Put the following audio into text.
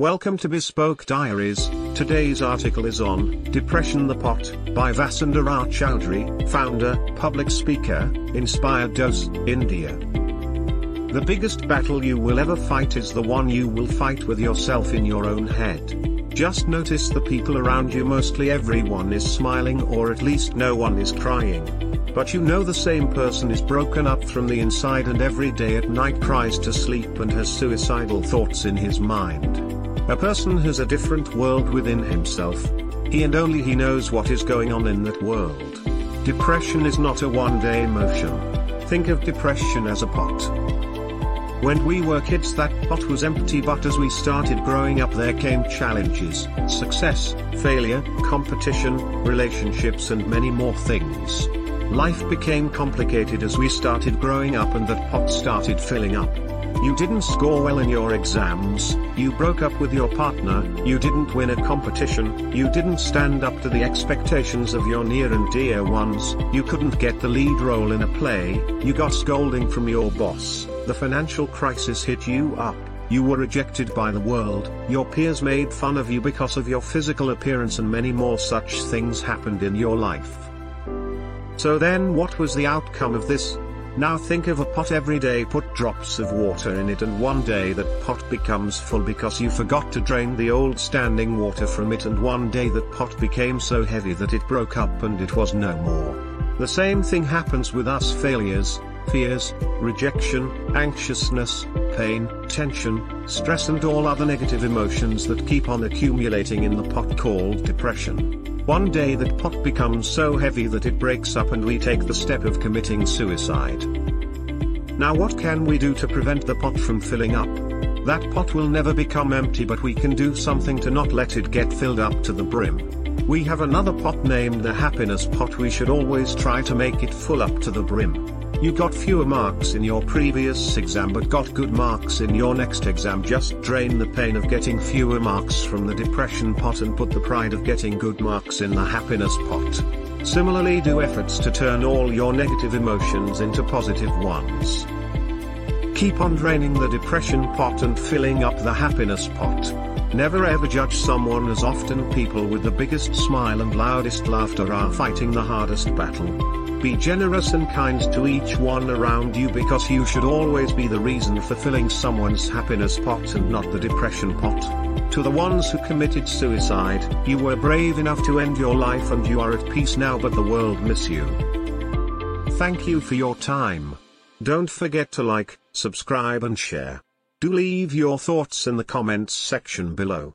Welcome to Bespoke Diaries. Today's article is on Depression the Pot by Vasundhara Chowdhury, founder, public speaker, Inspired Dose, India. The biggest battle you will ever fight is the one you will fight with yourself in your own head. Just notice the people around you mostly everyone is smiling or at least no one is crying. But you know the same person is broken up from the inside and every day at night cries to sleep and has suicidal thoughts in his mind. A person has a different world within himself. He and only he knows what is going on in that world. Depression is not a one-day emotion. Think of depression as a pot. When we were kids that pot was empty but as we started growing up there came challenges, success, failure, competition, relationships and many more things. Life became complicated as we started growing up and that pot started filling up. You didn't score well in your exams, you broke up with your partner, you didn't win a competition, you didn't stand up to the expectations of your near and dear ones, you couldn't get the lead role in a play, you got scolding from your boss, the financial crisis hit you up, you were rejected by the world, your peers made fun of you because of your physical appearance and many more such things happened in your life. So then what was the outcome of this? Now think of a pot every day put drops of water in it and one day that pot becomes full because you forgot to drain the old standing water from it and one day that pot became so heavy that it broke up and it was no more. The same thing happens with us failures, fears, rejection, anxiousness, pain, tension, stress and all other negative emotions that keep on accumulating in the pot called depression. One day that pot becomes so heavy that it breaks up and we take the step of committing suicide. Now what can we do to prevent the pot from filling up? That pot will never become empty but we can do something to not let it get filled up to the brim. We have another pot named the happiness pot we should always try to make it full up to the brim. You got fewer marks in your previous exam but got good marks in your next exam just drain the pain of getting fewer marks from the depression pot and put the pride of getting good marks in the happiness pot. Similarly do efforts to turn all your negative emotions into positive ones. Keep on draining the depression pot and filling up the happiness pot. Never ever judge someone as often people with the biggest smile and loudest laughter are fighting the hardest battle. Be generous and kind to each one around you because you should always be the reason for filling someone's happiness pot and not the depression pot. To the ones who committed suicide, you were brave enough to end your life and you are at peace now but the world miss you. Thank you for your time. Don't forget to like, subscribe and share. Do leave your thoughts in the comments section below.